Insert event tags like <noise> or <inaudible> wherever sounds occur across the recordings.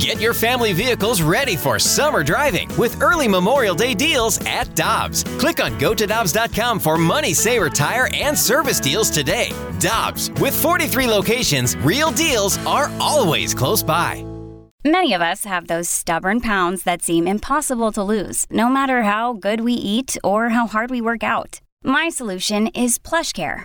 Get your family vehicles ready for summer driving with early Memorial Day deals at Dobbs. Click on gotodobbs.com for money saver tire and service deals today. Dobbs, with 43 locations, real deals are always close by. Many of us have those stubborn pounds that seem impossible to lose, no matter how good we eat or how hard we work out. My solution is PlushCare.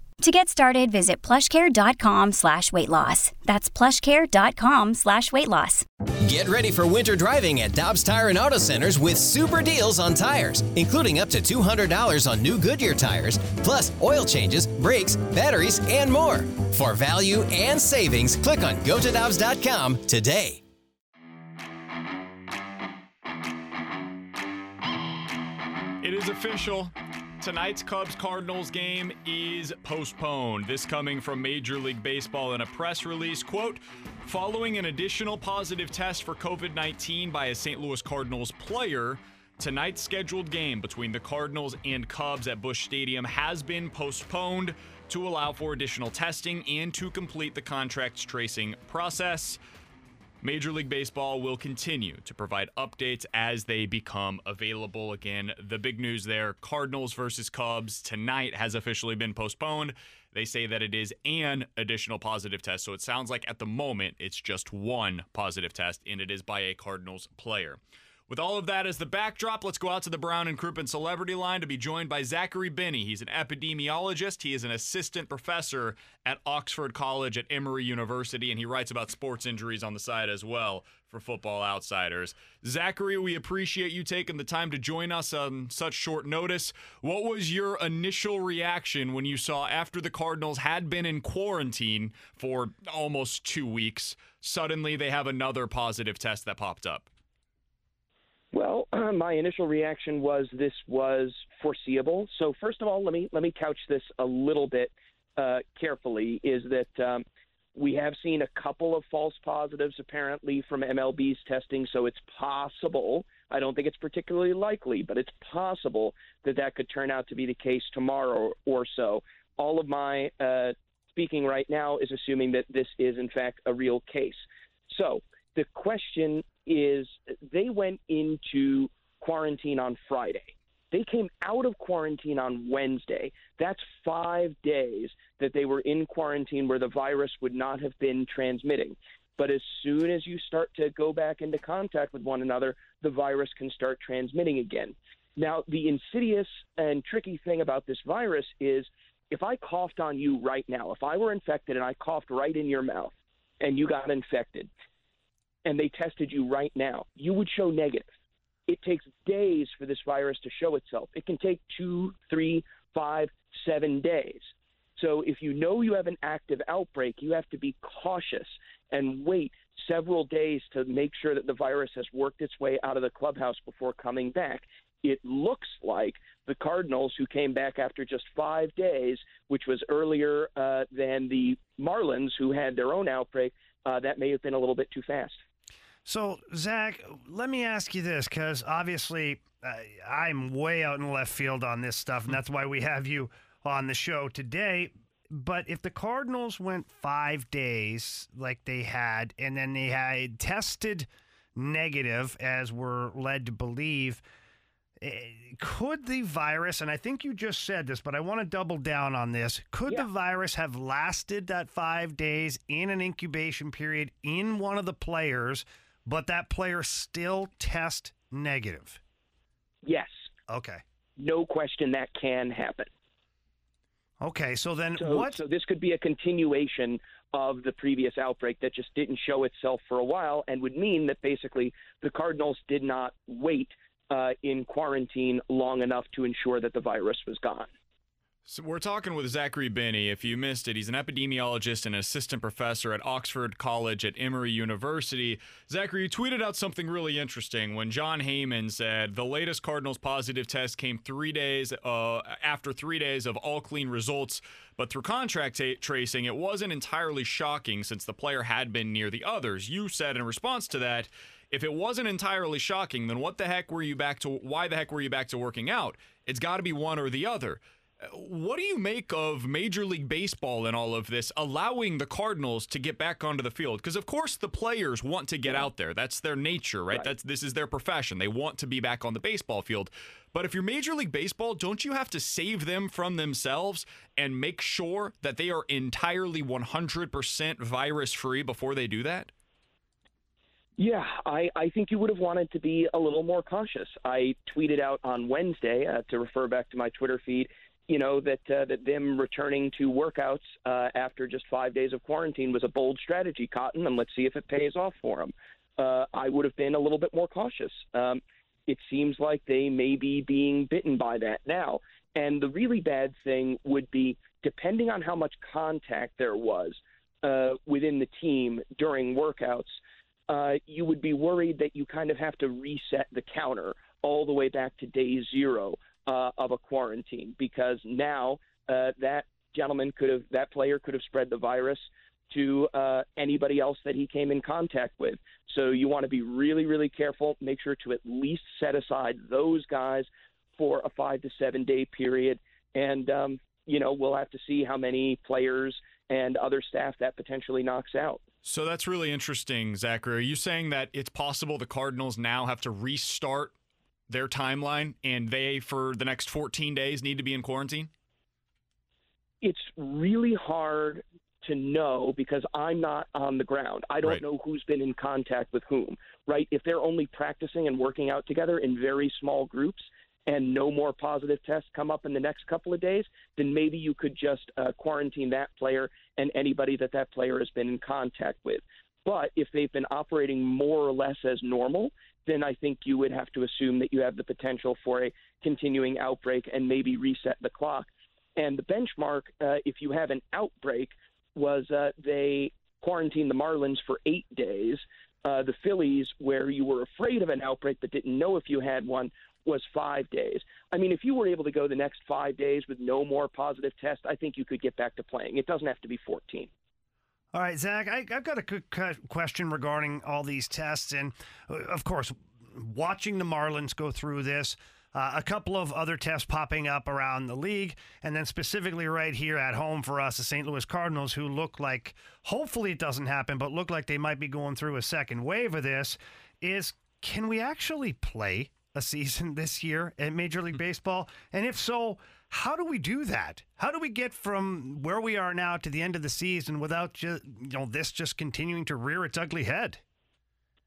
To get started, visit plushcare.com slash weight loss. That's plushcare.com slash weight loss. Get ready for winter driving at Dobbs Tire and Auto Centers with super deals on tires, including up to $200 on new Goodyear tires, plus oil changes, brakes, batteries, and more. For value and savings, click on gotodobbs.com today. It is official. Tonight's Cubs Cardinals game is postponed. This coming from Major League Baseball in a press release. Quote, following an additional positive test for COVID 19 by a St. Louis Cardinals player, tonight's scheduled game between the Cardinals and Cubs at Busch Stadium has been postponed to allow for additional testing and to complete the contracts tracing process. Major League Baseball will continue to provide updates as they become available. Again, the big news there Cardinals versus Cubs tonight has officially been postponed. They say that it is an additional positive test. So it sounds like at the moment it's just one positive test, and it is by a Cardinals player. With all of that as the backdrop, let's go out to the Brown and Crouppen celebrity line to be joined by Zachary Binney. He's an epidemiologist. He is an assistant professor at Oxford College at Emory University, and he writes about sports injuries on the side as well for Football Outsiders. Zachary, we appreciate you taking the time to join us on such short notice. What was your initial reaction when you saw after the Cardinals had been in quarantine for almost two weeks, suddenly they have another positive test that popped up? Well, <clears throat> my initial reaction was this was foreseeable. So first of all, let me let me couch this a little bit uh, carefully. Is that um, we have seen a couple of false positives apparently from MLB's testing, so it's possible. I don't think it's particularly likely, but it's possible that that could turn out to be the case tomorrow or so. All of my uh, speaking right now is assuming that this is in fact a real case. So the question is they went into quarantine on Friday. They came out of quarantine on Wednesday. That's five days that they were in quarantine where the virus would not have been transmitting. But as soon as you start to go back into contact with one another, the virus can start transmitting again. Now, the insidious and tricky thing about this virus is if I coughed on you right now, if I were infected and I coughed right in your mouth and you got infected, and they tested you right now, you would show negative. It takes days for this virus to show itself. It can take two, three, five, seven days. So if you know you have an active outbreak, you have to be cautious and wait several days to make sure that the virus has worked its way out of the clubhouse before coming back. It looks like the Cardinals, who came back after just five days, which was earlier uh, than the Marlins, who had their own outbreak, uh, that may have been a little bit too fast. So, Zach, let me ask you this because obviously uh, I'm way out in left field on this stuff, and that's why we have you on the show today. But if the Cardinals went five days like they had, and then they had tested negative, as we're led to believe, eh, could the virus, and I think you just said this, but I want to double down on this. Could Yeah. the virus have lasted that five days in an incubation period in one of the players, but that player still test negative? Yes, Okay. no question that can happen. Okay. So then So, what? so this could be a continuation of the previous outbreak that just didn't show itself for a while and would mean that basically the Cardinals did not wait uh, in quarantine long enough to ensure that the virus was gone. So we're talking with Zachary Binney. If you missed it, he's an epidemiologist and assistant professor at Oxford College at Emory University. Zachary, you tweeted out something really interesting when Jon Heyman said the latest Cardinals positive test came three days uh, after three days of all clean results, but through contract t- tracing, it wasn't entirely shocking since the player had been near the others. You said in response to that, if it wasn't entirely shocking, then what the heck were you back to? Why the heck were you back to working out? It's got to be one or the other. What do you make of Major League Baseball and all of this allowing the Cardinals to get back onto the field? Because of course the players want to get out there. That's their nature, right? right? That's this is their profession. They want to be back on the baseball field. But if you're Major League Baseball, don't you have to save them from themselves and make sure that they are entirely 100% virus free before they do that? Yeah, I, I think you would have wanted to be a little more cautious. I tweeted out on Wednesday uh, to refer back to my Twitter feed you know that uh, that them returning to workouts uh, after just five days of quarantine was a bold strategy, Cotton, and let's see if it pays off for them. Uh, I would have been a little bit more cautious. Um, it seems like they may be being bitten by that now. And the really bad thing would be, depending on how much contact there was uh, within the team during workouts, uh, you would be worried that you kind of have to reset the counter all the way back to day zero uh, of a quarantine because now uh, that gentleman could have, that player could have spread the virus to uh, anybody else that he came in contact with. So you want to be really, really careful. Make sure to at least set aside those guys for a five to seven day period. And, um, you know, we'll have to see how many players and other staff that potentially knocks out. So that's really interesting, Zachary. Are you saying that it's possible the Cardinals now have to restart their timeline and they, for the next 14 days, need to be in quarantine? It's really hard to know because I'm not on the ground. I don't right. know who's been in contact with whom, right? If they're only practicing and working out together in very small groups and no more positive tests come up in the next couple of days, then maybe you could just uh, quarantine that player and anybody that that player has been in contact with. But if they've been operating more or less as normal, then I think you would have to assume that you have the potential for a continuing outbreak and maybe reset the clock. And the benchmark, uh, if you have an outbreak, was uh, they quarantined the Marlins for eight days. Uh, the Phillies, where you were afraid of an outbreak but didn't know if you had one, was five days. I mean, if you were able to go the next five days with no more positive tests, I think you could get back to playing. It doesn't have to be 14. All right, Zach, I, have got a quick question regarding all these tests. And uh, of course, watching the Marlins go through this, uh, a couple of other tests popping up around the league, and then specifically right here at home for us, the St. Louis Cardinals, who look like, hopefully it doesn't happen, but look like they might be going through a second wave of this, is can we actually play a season <laughs> this year at Major League Baseball? And if so, how do we do that? How do we get from where we are now to the end of the season without just, you know this just continuing to rear its ugly head?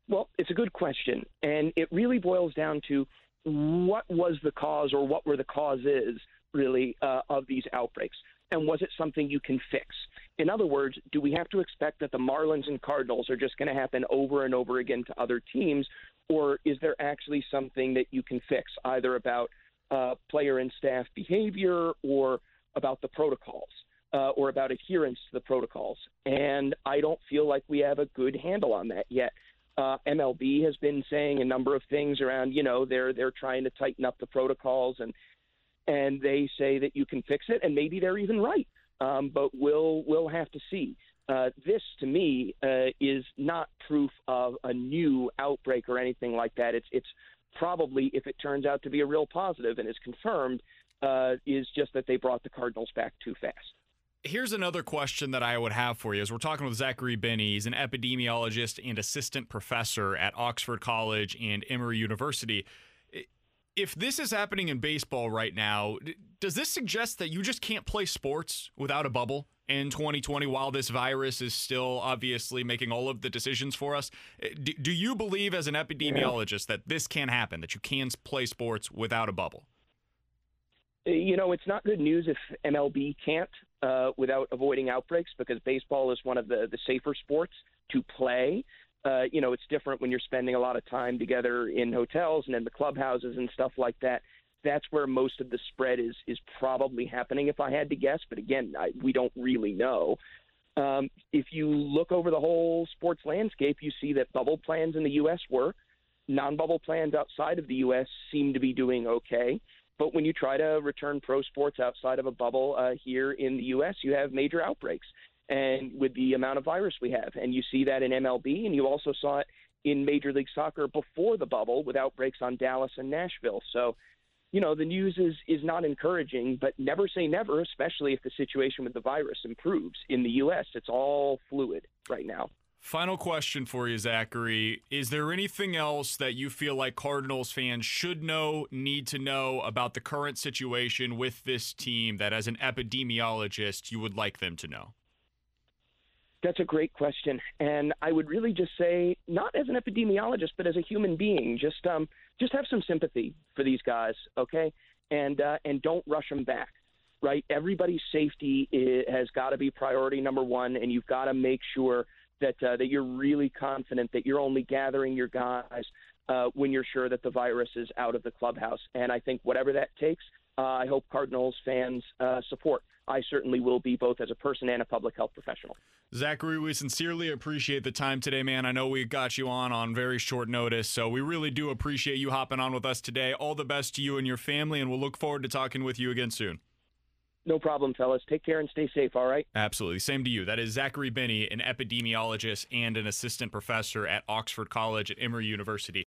Well, it's a good question, and it really boils down to what was the cause or what were the causes really uh, of these outbreaks, and was it something you can fix? In other words, do we have to expect that the Marlins and Cardinals are just going to happen over and over again to other teams, or is there actually something that you can fix, either about uh, player and staff behavior or about the protocols uh, or about adherence to the protocols. And I don't feel like we have a good handle on that yet. Uh, MLB has been saying a number of things around, you know, they're they're trying to tighten up the protocols and and they say that you can fix it, and maybe they're even right. Um, but we'll we'll have to see. Uh, this, to me, uh, is not proof of a new outbreak or anything like that. It's it's probably, if it turns out to be a real positive and is confirmed, uh, is just that they brought the Cardinals back too fast. Here's another question that I would have for you as we're talking with Zachary Binney. He's an epidemiologist and assistant professor at Oxford College and Emory University. If this is happening in baseball right now, does this suggest that you just can't play sports without a bubble? In 2020 while this virus is still obviously making all of the decisions for us. Eh, do, do you believe, as an epidemiologist, that this can happen, that you can play sports without a bubble? Eh, you know, it's not good news if MLB can't uh, without avoiding outbreaks because baseball is one of the, the safer sports to play. Uh, you know, it's different when you're spending a lot of time together in hotels and in the clubhouses and stuff like that. That's where most of the spread is is probably happening, if I had to guess. But again, I, we don't really know. Um, if you look over the whole sports landscape, you see that bubble plans in the U.S. work. Non-bubble plans outside of the U.S. seem to be doing okay. But when you try to return pro sports outside of a bubble uh, here in the U.S., you have major outbreaks. And with the amount of virus we have, and you see that in MLB, and you also saw it in Major League Soccer before the bubble with outbreaks on Dallas and Nashville. So, you know, the news is is not encouraging, but never say never, especially if the situation with the virus improves. In the U.S., it's all fluid right now. Final question for you, Zachary. Is there anything else that you feel like Cardinals fans should know, need to know about the current situation with this team that, as an epidemiologist, you would like them to know? That's a great question, and I would really just say, not as an epidemiologist, but as a human being, just um, just have some sympathy for these guys, okay, and uh, and don't rush them back, right? Everybody's safety is, has got to be priority number one, and you've got to make sure that uh, that you're really confident that you're only gathering your guys uh, when you're sure that the virus is out of the clubhouse. And I think whatever that takes, uh, I hope Cardinals fans uh, support. I certainly will be both as a person and a public health professional. Zachary, we sincerely appreciate the time today, man. I know we got you on on very short notice, so we really do appreciate you hopping on with us today. All the best to you and your family, and we'll look forward to talking with you again soon. No problem, fellas. Take care and stay safe, all right? Absolutely. Same to you. That is Zachary Binney, an epidemiologist and an assistant professor at Oxford College at Emory University.